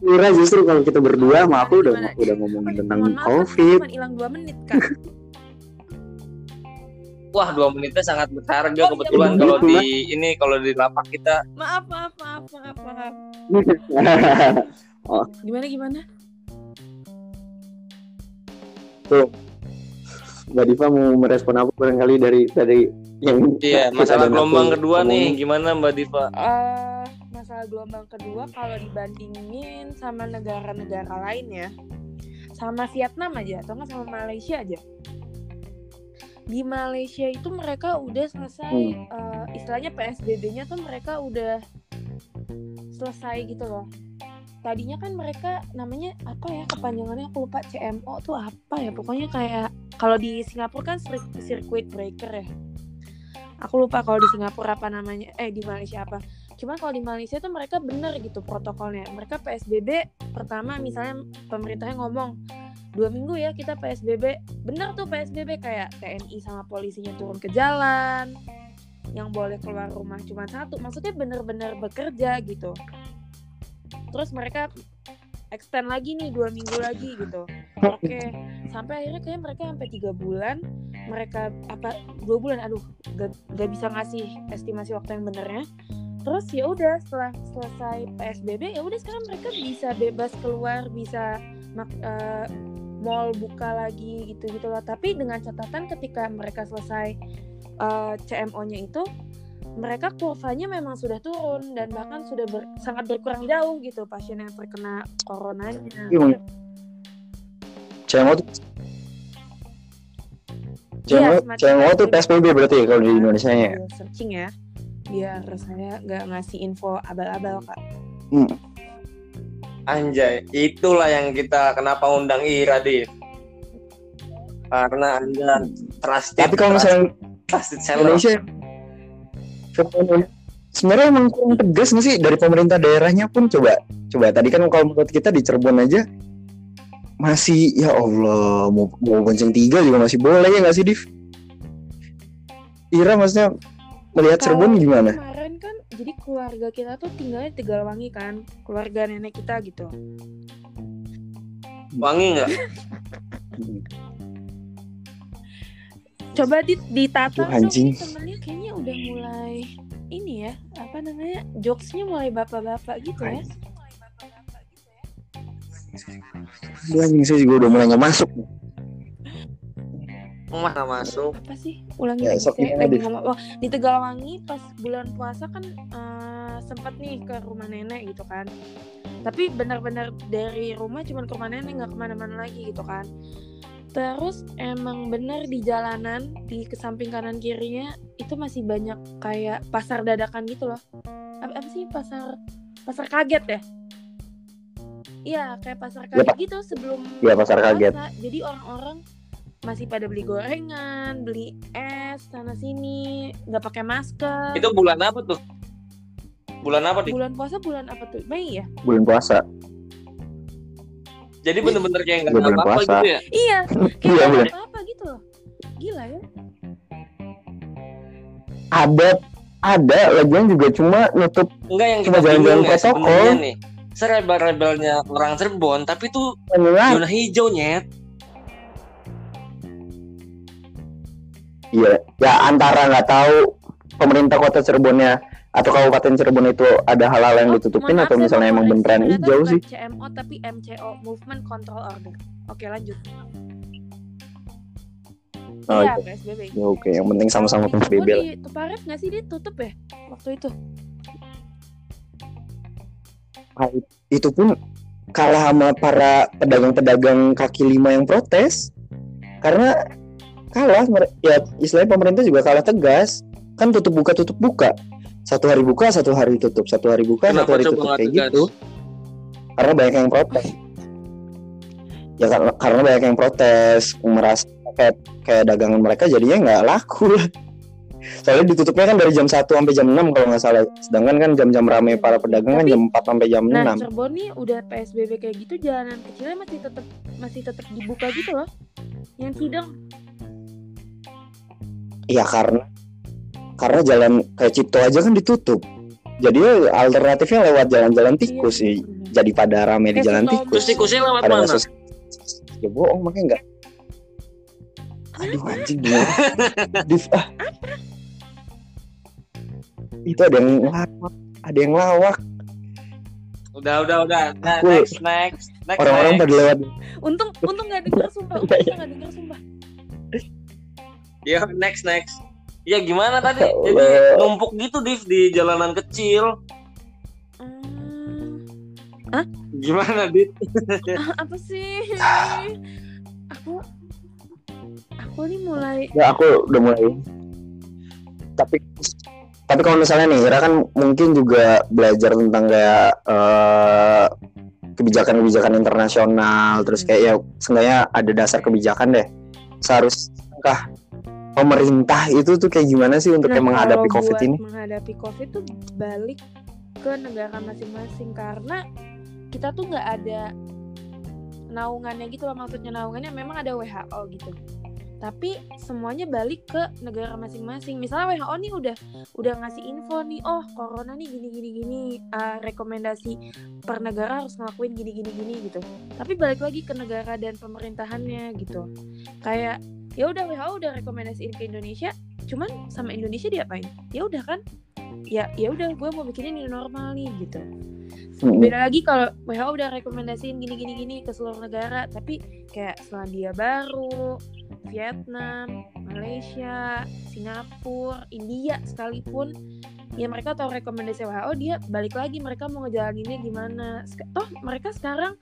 Kira justru kalau kita berdua sama aku udah udah ngomongin tentang covid cuma hilang dua menit kan. Wah dua menitnya sangat berharga Oh, iya, kebetulan bener. kalau di ini kalau di lapak kita Maaf, maaf, maaf, maaf, maaf. Gimana gimana? Mbak Diva mau merespon apa barangkali dari dari yang Iya, masalah gelombang kedua nih, omongin. gimana Mbak Diva? Eh, masalah gelombang kedua kalau dibandingin sama negara-negara lain ya, sama Vietnam aja atau nggak sama Malaysia aja. Di Malaysia itu mereka udah selesai Hmm. eh, istilahnya PSBB-nya tuh mereka udah selesai gitu loh. Tadinya kan mereka namanya apa ya kepanjangannya aku lupa CMO tuh apa ya pokoknya kayak kalau di Singapura kan cir- circuit breaker ya. Aku lupa kalau di Singapura apa namanya eh di Malaysia apa. Cuman kalau di Malaysia tuh mereka bener gitu protokolnya. Mereka PSBB pertama misalnya pemerintahnya ngomong dua minggu ya kita PSBB. Bener tuh PSBB kayak TNI sama polisinya turun ke jalan. Yang boleh keluar rumah cuma satu. Maksudnya bener-bener bekerja gitu. Terus mereka extend lagi nih dua minggu lagi gitu. Oke, sampai akhirnya kayak mereka sampai tiga bulan. Mereka apa dua bulan? Aduh, gak, gak bisa ngasih estimasi waktu yang benernya terus ya udah setelah selesai PSBB ya udah sekarang mereka bisa bebas keluar bisa mak- eh, mall buka lagi gitu gitu loh. Tapi dengan catatan ketika mereka selesai eh, CMO-nya itu mereka kurvanya memang sudah turun dan bahkan sudah ber- sangat berkurang jauh gitu pasien yang terkena coronanya. Iya, CMO tuh Iya, CMO, semacam CMO tuh PSBB. Berarti kalau di Indonesia ya? searching ya biar saya nggak ngasih info abal-abal kak Anjay, itulah yang kita kenapa undang Ira, Dit. Karena Anda trusted, tapi kalau misalnya trusted seller. Indonesia sebenarnya emang kurang tegas nggak sih dari pemerintah daerahnya pun coba coba tadi kan kalau menurut kita di Cirebon aja masih ya Allah mau mau bonceng tiga juga masih boleh ya nggak sih Div? Ira maksudnya melihat Cirebon gimana? Jadi keluarga kita tuh tinggalnya di Tegalwangi kan, keluarga nenek kita gitu. Wangi nggak? Coba di ditata Aduh, anjing. temennya kayaknya udah mulai ini ya, apa namanya? Jokesnya mulai bapak-bapak gitu ya. Aduh, anjing saya juga udah mulai nggak masuk. Mana masuk? Apa sih? Ulangi Ya, lagi saya gimana, lagi ngomong. Oh, di Tegalwangi pas bulan puasa kan eh, sempat nih ke rumah nenek gitu kan. Tapi benar-benar dari rumah cuman ke rumah nenek nggak ke mana-mana lagi gitu kan. Terus emang bener di jalanan di ke samping kanan kirinya itu masih banyak kayak pasar dadakan gitu loh. Apa, apa sih pasar pasar kaget ya? Iya kayak pasar Ya, kaget Pak. gitu sebelum Iya, pasar kaget. puasa. Jadi orang-orang masih pada beli gorengan, beli es sana sini, nggak pakai masker. Itu bulan apa tuh? Bulan apa nih? Bulan puasa bulan apa tuh? Mei ya? Bulan puasa. Jadi bener-bener kayak nggak Iya, apa-apa puasa. gitu ya? Iya, Iya, kayak ada apa-apa gitu loh. Gila ya. Ada ada lagian juga cuma nutup Enggak yang Cuma kita jalan-jalan ya protokol. sebenarnya nih. Serebel-rebelnya orang Cirebon, tapi tuh zona hijau nyet. Iya, ya antara nggak tahu pemerintah kota Cirebonnya atau kabupaten Cirebon itu ada hal-hal yang Oh, ditutupin atau saya misalnya emang beneran hijau sih. CMO tapi MCO Movement Control Order. Oke lanjut. Oh, iya iya. PSBB. Ya, oke, yang penting sama-sama PSBB lah. Cirebon di Tuparet nggak sih dia tutup ya waktu itu? Itu pun kalah sama para pedagang-pedagang kaki lima yang protes. Karena kalah ya istilahnya pemerintah juga kalah tegas. Kan tutup buka tutup buka. Satu hari buka, satu hari tutup, satu hari buka, Kenapa satu hari tutup kayak tegas? gitu. Karena banyak yang protes. Ya karena, karena banyak yang protes, merasa kayak kayak dagangan mereka jadinya nggak laku lah. Soalnya ditutupnya kan dari jam 1 sampai jam 6 kalau nggak salah. Sedangkan kan jam-jam rame para pedagang kan jam 4 sampai jam Nah 6. Cirebon nih udah PSBB kayak gitu jalanan kecilnya masih tetap masih tetap dibuka gitu loh. Yang sidang Iya karena karena jalan kayak Cipto aja kan ditutup. Jadi ya alternatifnya lewat jalan-jalan tikus sih. Iya, Jadi pada rame di jalan tikus. Terus tikusnya lewat Pada mana? sos- Ya bohong makanya enggak. Aduh anjing dia. Div, ah. Itu ada yang lawak, ada yang lawak. Udah, udah, udah. Nah, next, next, next. Orang-orang pada lewat. Untung untung nggak denger sumpah. Untung nggak denger sumpah. Ya, next, next. Ya gimana tadi? Ya Jadi numpuk gitu Div di jalanan kecil. Hmm, Gimana, Dit? ah, apa sih? Aku aku nih mulai Ya aku udah mulai. Tapi tapi kalau misalnya nih, Ira kan mungkin juga belajar tentang kayak eh, kebijakan-kebijakan internasional, terus kayak ya seenggaknya ada dasar kebijakan deh. Seharusnya pemerintah itu tuh kayak gimana sih untuk Nah, kayak menghadapi COVID buat ini? Menghadapi COVID tuh balik ke negara masing-masing karena kita tuh nggak ada naungannya gitu loh maksudnya naungannya memang ada WHO gitu. Tapi semuanya balik ke negara masing-masing. Misalnya WHO nih udah udah ngasih info nih, oh corona nih gini gini gini, ah, rekomendasi per negara harus ngelakuin gini gini gini gitu. Tapi balik lagi ke negara dan pemerintahannya gitu. Kayak ya udah WHO udah rekomendasiin ke Indonesia, cuman sama Indonesia diapain? Ya udah kan? Ya ya udah gue mau bikinin new normal nih gitu. Mm-mm. beda lagi kalau WHO udah rekomendasiin gini gini gini ke seluruh negara. Tapi kayak Selandia Baru Vietnam Malaysia Singapura India sekalipun ya mereka tahu rekomendasi WHO dia balik lagi mereka mau ngejalaninnya gimana. Toh mereka sekarang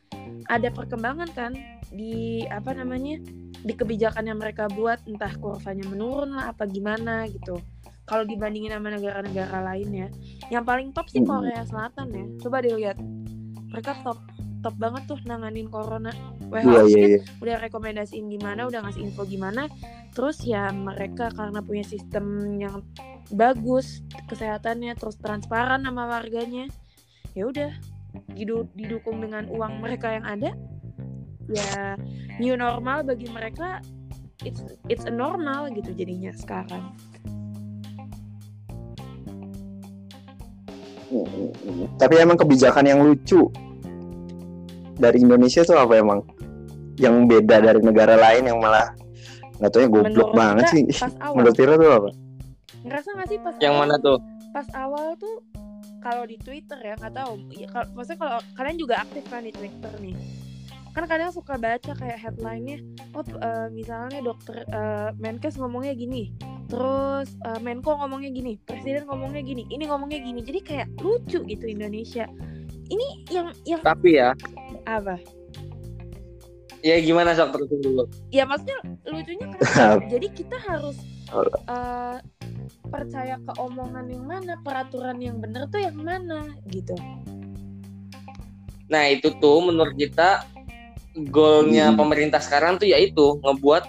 ada perkembangan kan di apa namanya di kebijakan yang mereka buat entah kurvanya menurun lah apa gimana gitu. Kalau dibandingin sama negara-negara lain ya. Yang paling top sih. Korea Selatan ya. Coba dilihat. Mereka top top banget tuh nanganin corona WHO iya kan iya. udah rekomendasiin gimana udah ngasih info gimana terus ya mereka karena punya sistem yang bagus kesehatannya terus transparan sama warganya ya udah didu- didukung dengan uang mereka yang ada ya new normal bagi mereka it's it's a normal gitu jadinya sekarang. Tapi emang kebijakan yang lucu dari Indonesia tuh apa emang? Yang beda dari negara lain yang malah nggak tahu ya goblok Menurut banget sih. pas awal. Menurut Tira tuh apa? ngerasa gak sih pas Yang awal, mana tuh? pas awal tuh kalau di Twitter ya nggak tahu. Ya, kalau maksudnya kalau kalian juga aktif kan di Twitter nih. Kan kadang suka baca kayak headline-nya oh eh, misalnya dokter eh, Menkes ngomongnya gini. Terus eh, Menko ngomongnya gini. Presiden ngomongnya gini. Ini ngomongnya gini. Jadi kayak lucu gitu Indonesia ini yang yang Tapi ya, apa Ya gimana sok terusin dulu. ya maksudnya lucunya kan jadi kita harus eh, percaya ke omongan yang mana peraturan yang bener tuh yang mana gitu Nah itu tuh menurut kita goalnya Hmm. pemerintah sekarang tuh yaitu ngebuat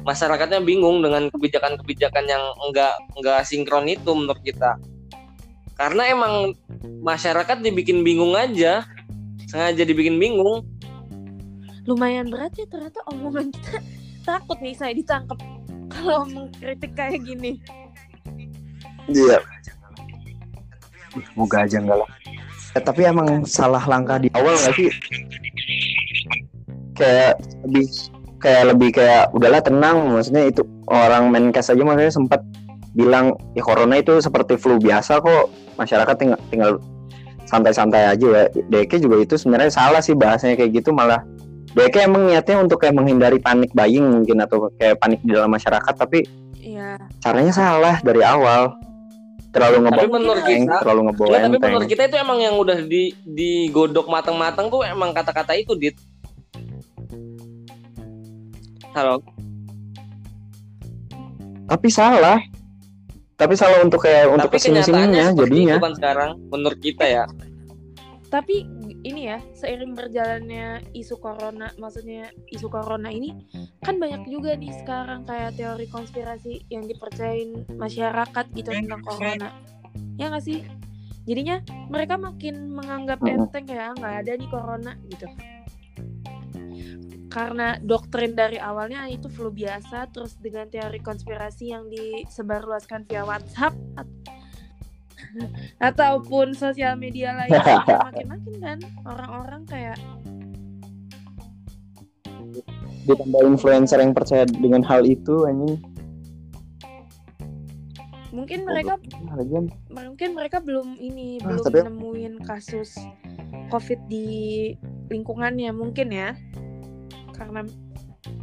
masyarakatnya bingung dengan kebijakan-kebijakan yang enggak enggak sinkron itu menurut kita. Karena emang masyarakat dibikin bingung aja, sengaja dibikin bingung. lumayan berat ya ternyata omongan kita takut nih saya ditangkap kalau mengkritik kayak gini Iya. Moga aja enggak lah. Eh, tapi emang salah langkah di awal nggak sih? Kayak lebih kayak lebih kayak udahlah tenang maksudnya itu orang Menkes aja maksudnya sempat bilang ya corona itu seperti flu biasa kok masyarakat tinggal tinggal santai-santai aja ya. Deke juga itu sebenarnya salah sih bahasanya kayak gitu malah Deke emang niatnya untuk kayak menghindari panik buying mungkin atau kayak panik di dalam masyarakat tapi Iya caranya salah dari awal terlalu Tapi ngebawa menurut enteng, kita, terlalu ngebawa Enggak, tapi enteng. menurut kita itu emang yang udah di digodok matang-matang tuh emang kata-kata itu dit. Halo. tapi salah tapi salah untuk kayak untuk tapi sininya seperti jadinya. Itu kan sekarang menurut kita ya. tapi ini ya seiring berjalannya isu corona maksudnya isu corona ini kan banyak juga nih sekarang kayak teori konspirasi yang dipercayain masyarakat gitu tentang corona. Ya nggak sih? Jadinya mereka makin menganggap enteng kayak "Ah, nggak ada nih corona gitu karena doktrin dari awalnya itu flu biasa terus dengan teori konspirasi yang disebarluaskan via WhatsApp at- ataupun sosial media lainnya ya makin-makin kan orang-orang kayak ditambah influencer yang percaya dengan hal itu anjing. Mungkin mereka lagian mungkin mereka belum ini Ah, belum tapi- nemuin kasus covid di lingkungannya mungkin ya karena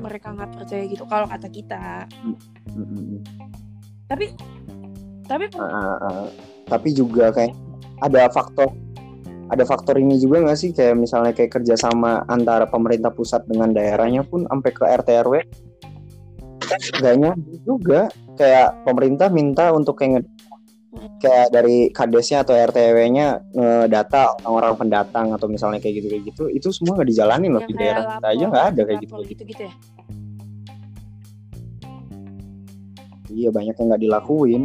mereka nggak percaya gitu kalau kata kita Mm-mm. tapi tapi Ah, ah. tapi juga kayak ada faktor ada faktor ini juga nggak sih kayak misalnya kayak kerjasama antara pemerintah pusat dengan daerahnya pun sampai ke RT RW nyambung juga kayak pemerintah minta untuk kayak kayak dari kadesnya atau RTW-nya ngedata orang-orang pendatang atau misalnya kayak gitu kayak gitu itu semua nggak dijalanin loh yang di daerah kita aja nggak ada kayak gitu lapor gitu-gitu ya? iya banyak yang nggak dilakuin.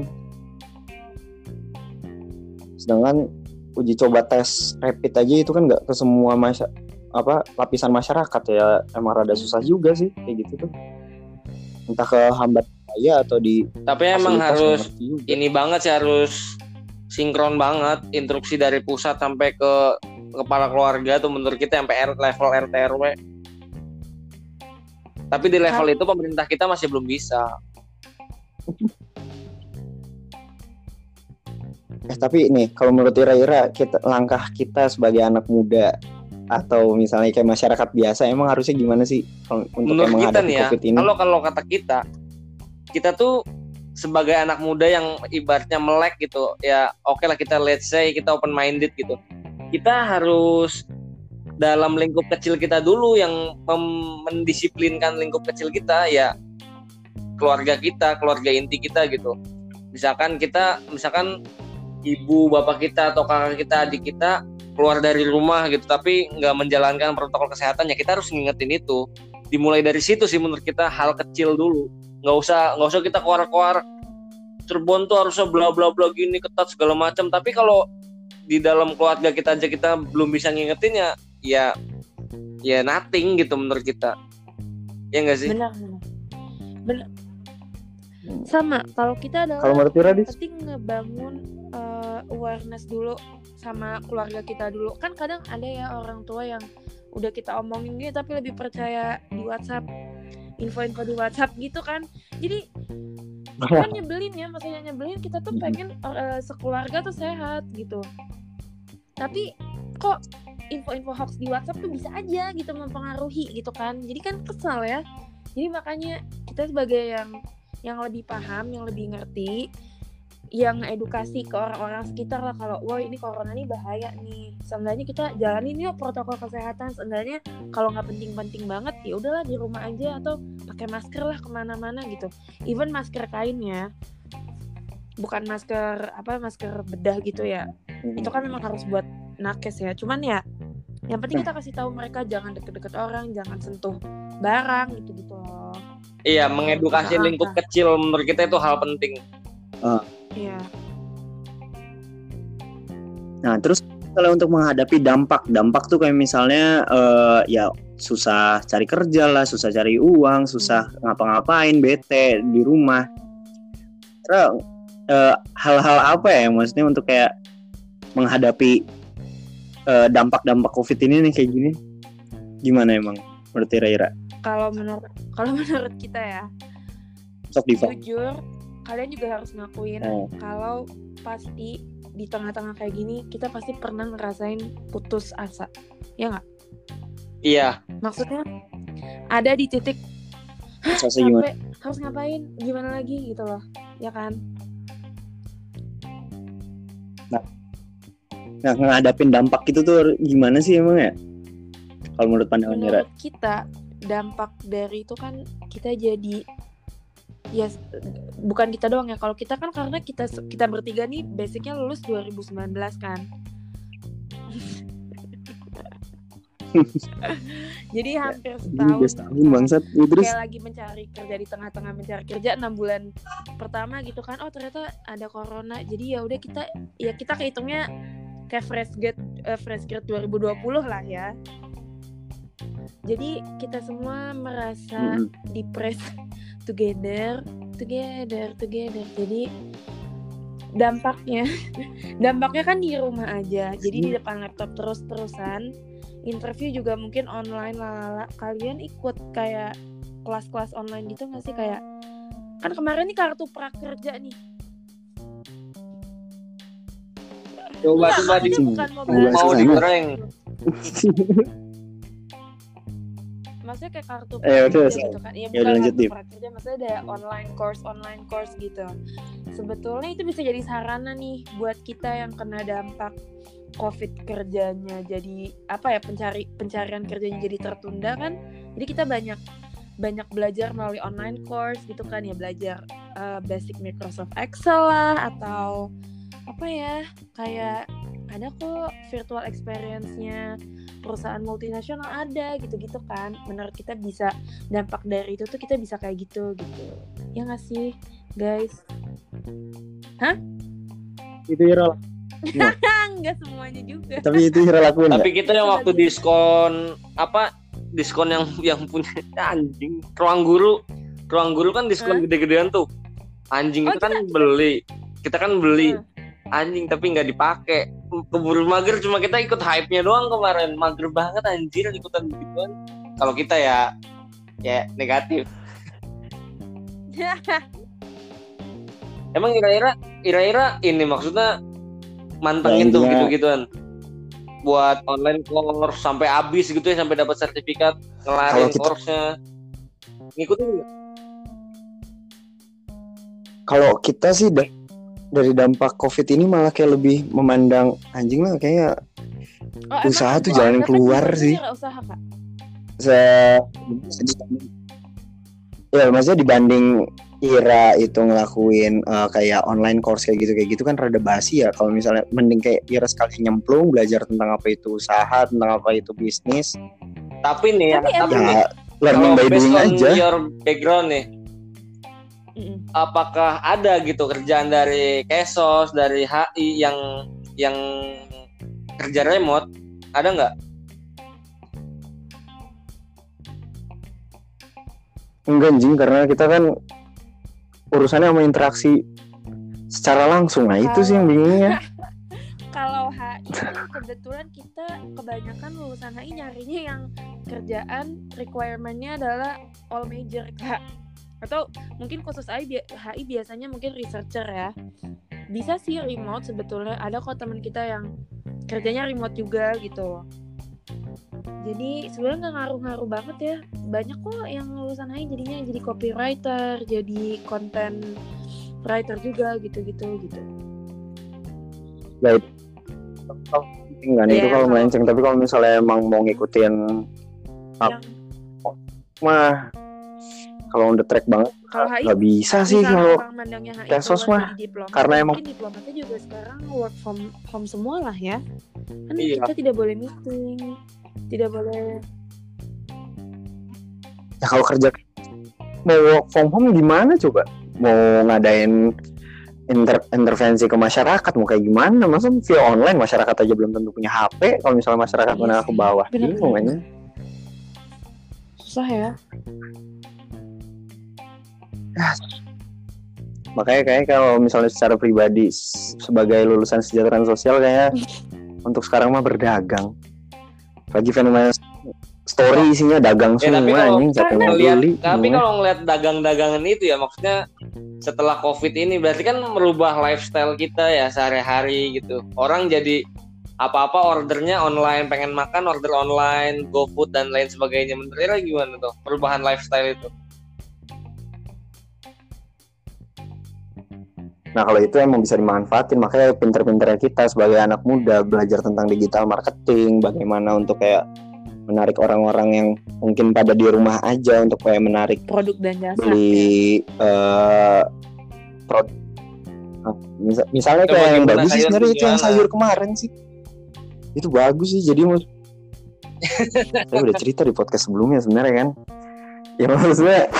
Sedangkan uji coba tes rapid aja itu kan nggak ke semua masya apa lapisan masyarakat ya. Emang rada susah juga sih kayak gitu tuh. Entah ke hambat saya atau di Tapi emang harus ini banget sih harus sinkron banget instruksi dari pusat sampai ke kepala keluarga tuh menurut kita sampai R- level RT RW. Tapi di level itu pemerintah kita masih belum bisa. Eh tapi nih kalau menurut Ira-Ira kita langkah kita sebagai anak muda atau misalnya kayak masyarakat biasa emang harusnya gimana sih kalau- untuk Menurut yang kita menghadapi nih ya, COVID ini? kalau kalau kata kita, kita tuh sebagai anak muda yang ibaratnya melek gitu, ya oke lah kita let's say kita open minded gitu. Kita harus dalam lingkup kecil kita dulu yang mendisiplinkan lingkup kecil kita ya keluarga kita, keluarga inti kita gitu. Misalkan kita, misalkan ibu bapak kita atau kakak kita adik kita keluar dari rumah gitu tapi nggak menjalankan protokol kesehatan ya kita harus ngingetin itu dimulai dari situ sih menurut kita hal kecil dulu nggak usah nggak usah kita keluar-keluar. Cirebon tuh harusnya bla bla bla gini ketat segala macam. Tapi kalau di dalam keluarga kita aja kita belum bisa ngingetin ya ya ya nothing gitu menurut kita. Ya enggak sih? Benar benar. Benar. Sama kalau kita adalah Kalau menurut Ira, Dis? penting ngebangun uh, awareness dulu sama keluarga kita dulu. Kan kadang ada ya orang tua yang udah kita omongin gitu tapi lebih percaya di WhatsApp info-info di WhatsApp gitu kan. Jadi kan nyebelin ya maksudnya nyebelin kita tuh pengen uh, sekeluarga tuh sehat gitu. Tapi kok info-info hoax di WhatsApp tuh bisa aja gitu mempengaruhi gitu kan. Jadi kan kesal ya. Jadi makanya kita sebagai yang yang lebih paham yang lebih ngerti yang edukasi ke orang-orang sekitar lah kalau wah ini corona nih bahaya nih. Seenggaknya kita jalanin yuk protokol kesehatan. Seenggaknya kalau nggak penting-penting banget ya udahlah di rumah aja atau pakai masker lah ke mana-mana gitu. Even masker kain ya bukan masker apa masker bedah gitu ya itu kan memang harus buat nakes ya. Cuman ya yang penting kita kasih tahu mereka jangan deket-deket orang jangan sentuh barang gitu gitu loh. Iya, mengedukasi Nah, lingkup nah. kecil menurut kita itu hal penting. Iya Nah, terus kalau untuk menghadapi dampak, dampak tuh kayak misalnya eh, ya susah cari kerja lah, susah cari uang, susah ngapa-ngapain, bete di rumah. Terus eh, hal-hal apa ya maksudnya untuk kayak menghadapi eh, dampak-dampak COVID ini nih kayak gini? Gimana emang menurut Ira-Ira? kalau menurut kalau menurut kita ya Sok Diva. jujur kalian juga harus ngakuin Oh. kalau pasti di tengah-tengah kayak gini kita pasti pernah ngerasain putus asa. Ya nggak? Iya, maksudnya ada di titik capek harus ngapain? Gimana lagi? Gitu loh. Ya kan? Nah, ngadapin dampak itu tuh gimana sih emang ya? Kalau menurut pandangan menurut kita dampak dari itu kan kita jadi ya bukan kita doang ya. Kalau kita kan karena kita kita bertiga nih basicnya lulus 2019 kan. Jadi hampir setahun. setahun bangsat. Ya, terus? Kayak lagi mencari kerja di tengah-tengah mencari kerja enam bulan pertama gitu kan. Oh ternyata ada corona. Jadi ya udah kita ya kita kehitungnya kayak fresh grade eh, fresh grade 2020 lah ya. Jadi kita semua merasa Mm-mm. depressed together together together. Jadi dampaknya dampaknya kan di rumah aja. Jadi di depan laptop terus terusan interview juga mungkin online lalala. Kalian ikut kayak kelas-kelas online gitu nggak sih? Kayak kan kemarin nih kartu prakerja nih. Coba coba di bukan mau Mau bahas mau ke sana. Maksudnya kayak kartu Eh, prakerja Sal. gitu kan. Ya Ya bukan udah, lanjut, kartu prakerja maksudnya ada online course online course gitu. Sebetulnya itu bisa jadi sarana nih buat kita yang kena dampak covid kerjanya jadi apa ya pencari pencarian kerjanya jadi tertunda kan. Jadi kita banyak banyak belajar melalui online course gitu kan ya. Belajar uh, basic Microsoft Excel lah atau apa ya kayak ada kok virtual experience-nya perusahaan multinasional ada gitu-gitu kan. Menurut kita bisa dampak dari itu tuh kita bisa kayak gitu gitu. Ya nggak sih guys? Itu Ira. nggak semuanya juga. Tapi itu Ira lakuin Tapi kita yang waktu diskon apa diskon yang yang punya anjing ruang guru. Ruang guru kan diskon Hah? gede-gedean tuh. Anjing Oh, itu kan beli. Kita kan beli. Hmm. Anjing tapi nggak dipakai. Keburu mager cuma kita ikut hype nya doang kemarin. Mager banget anjir ikutan begituan. Kalau kita ya ya negatif. Emang ira-ira ira-ira ini maksudnya mantengin Ya, tuh gitu-gituan. Buat online course sampai habis gitu ya sampai dapat sertifikat ngelarin kita- course-nya. Ngikutin nggak? Kalau kita sih da- dari dampak COVID ini malah kayak lebih memandang anjing lah kayak Oh, emang Usaha tuh jalan keluar sih. Ira, usaha kak? Se ya maksudnya dibanding Ira itu ngelakuin eh, kayak online course kayak gitu kayak gitu kan rada basi ya. Kalau misalnya mending kayak Ira sekali nyemplung belajar tentang apa itu usaha tentang apa itu bisnis. Tapi nih ya Tapi tapi emang- nih ya learning by doing aja. your background nih Mm-mm. apakah ada gitu kerjaan dari Kesos dari HI yang yang kerja remote? Ada nggak? Enggak anjing karena kita kan urusannya sama interaksi secara langsung. Nah itu sih yang bingungnya. kalau HI kebetulan kita kebanyakan lulusan HI nyarinya yang kerjaan requirement-nya adalah all major kak atau mungkin khusus HI, bi- HI biasanya mungkin researcher ya. Bisa sih remote sebetulnya. Ada kok teman kita yang kerjanya remote juga gitu. Jadi sebenarnya nggak ngaruh-ngaruh banget ya. Banyak kok yang lulusan HI jadinya. Jadi copywriter jadi content writer juga gitu-gitu gitu. Enggak nih Iya, itu kalau kalau- melenceng. Tapi kalau misalnya emang mau ngikutin Yang mah kalau on the track banget kalau HI nggak bisa sih kalau Tesos mah, karena emang- mungkin diplomatnya juga sekarang work from home semua lah ya. Kan Iya. kita tidak boleh meeting tidak boleh ya kalau kerja mau work from home gimana coba? Mau ngadain inter- intervensi ke masyarakat mau kayak gimana? Masa via online masyarakat aja belum tentu punya HP kalau misalnya masyarakat Iya menengah ke bawah. Bingung aja susah ya makanya kayak kalau misalnya secara pribadi sebagai lulusan kesejahteraan sosial kayaknya untuk sekarang mah berdagang. Lagi fenomena story isinya dagang Ya, semua tapi kalau- Ngeliat, beli? tapi kalau ngeliat dagang-dagangan itu ya maksudnya setelah covid ini berarti kan merubah lifestyle kita ya sehari-hari gitu. Orang jadi apa-apa ordernya online pengen makan order online GoFood dan lain sebagainya. Menurut gimana tuh perubahan lifestyle itu Nah kalau itu emang bisa dimanfaatin makanya pinter-pinternya kita sebagai anak muda belajar tentang digital marketing, bagaimana untuk kayak menarik orang-orang yang mungkin pada di rumah aja untuk kayak menarik produk dan jasa ya. beli eh produk. Nah, misal- misalnya kayak yang bagus sih sebenarnya itu yang sayur kemarin sih. Itu bagus sih jadi mus saya udah cerita di podcast sebelumnya sebenarnya kan. Ya maksudnya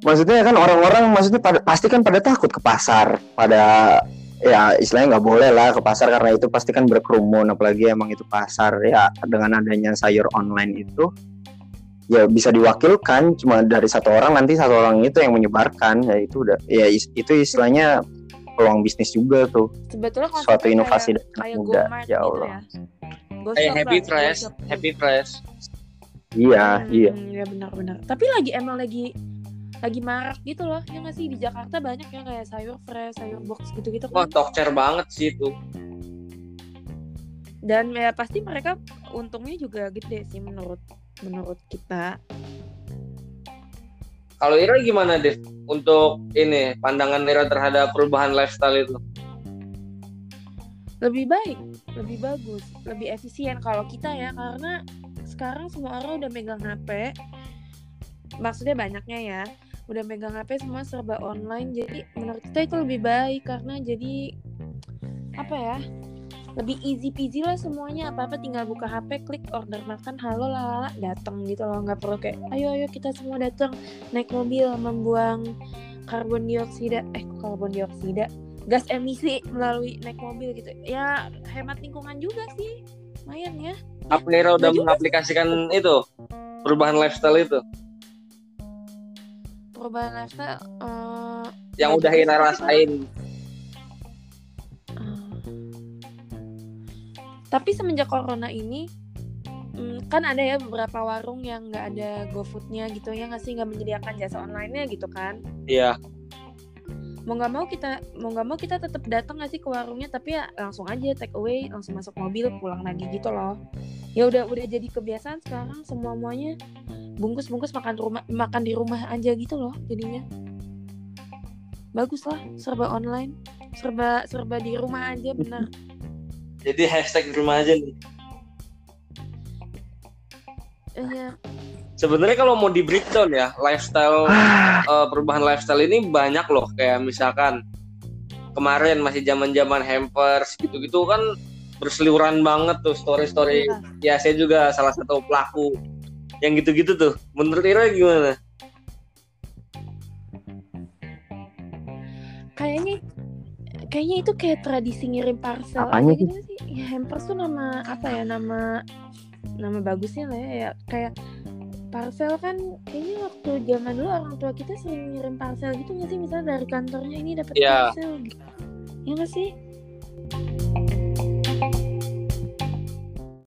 maksudnya kan orang-orang maksudnya pada, pasti kan pada takut ke pasar. Pada ya istilahnya nggak boleh lah ke pasar karena itu pasti kan berkerumun. Apalagi emang itu pasar ya dengan adanya sayur online itu ya bisa diwakilkan. Cuma dari satu orang nanti satu orang itu yang menyebarkan. Ya itu udah ya is- itu istilahnya peluang bisnis juga tuh. Sebetulnya suatu inovasi kayak, kayak muda. Ya gitu Allah. ya. Go kayak shop Happy Fresh. Happy Fresh. Iya Hmm, iya. ya benar-benar. Tapi lagi emang lagi lagi marak gitu loh ya nggak sih? Di Jakarta banyak yang kayak sayur fresh sayur box gitu-gitu wah kan tokcer banget sih itu. Dan ya pasti mereka untungnya juga gede sih menurut menurut kita. Kalau Ira gimana deh untuk ini pandangan Ira terhadap perubahan lifestyle itu? Lebih baik lebih bagus lebih efisien kalau kita ya. Karena sekarang semua orang udah megang HP maksudnya banyaknya ya udah megang HP semua serba online jadi menurut kita itu lebih baik karena jadi apa ya lebih easy peasy lah semuanya. Apa apa tinggal buka HP klik order makan halo lah datang gitu loh. Nggak perlu kayak ayo ayo kita semua datang naik mobil membuang karbon dioksida eh karbon dioksida? Gas emisi melalui naik mobil gitu. Ya hemat lingkungan juga sih. Lumayan ya. Apa Ira udah juga mengaplikasikan itu perubahan lifestyle itu perubahan lifestyle eh, yang udah sih, rasain. Eh. tapi semenjak corona ini mm, kan ada ya beberapa warung yang nggak ada GoFoodnya gitu ya nggak sih? Nggak menyediakan jasa online-nya gitu kan? Iya mau nggak mau kita mau nggak mau kita tetap datang nggak sih ke warungnya? Tapi ya langsung aja take away langsung masuk mobil pulang lagi gitu loh. Ya udah udah jadi kebiasaan sekarang semua muanya bungkus bungkus makan rumah makan di rumah aja gitu loh jadinya. Bagus lah serba online serba serba di rumah aja benar jadi hashtag di rumah aja nih. Iya, sebenarnya kalau mau di breakdown ya lifestyle eh, perubahan lifestyle ini banyak loh. Kayak misalkan kemarin masih zaman zaman hampers gitu-gitu kan berseliweran banget tuh story story Iya. ya saya juga salah satu pelaku yang gitu-gitu tuh. Menurut Ira gimana? Kayaknya kayaknya itu kayak tradisi ngirim parcel Apanya aja gitu sih. Ya hampers tuh nama apa ya nama nama bagusnya lah ya, ya. Kayak parcel kan kayaknya waktu zaman dulu orang tua kita sering ngirim parcel gitu nggak sih? Misalnya dari kantornya ini dapat Iya. parcel gitu. Ya nggak sih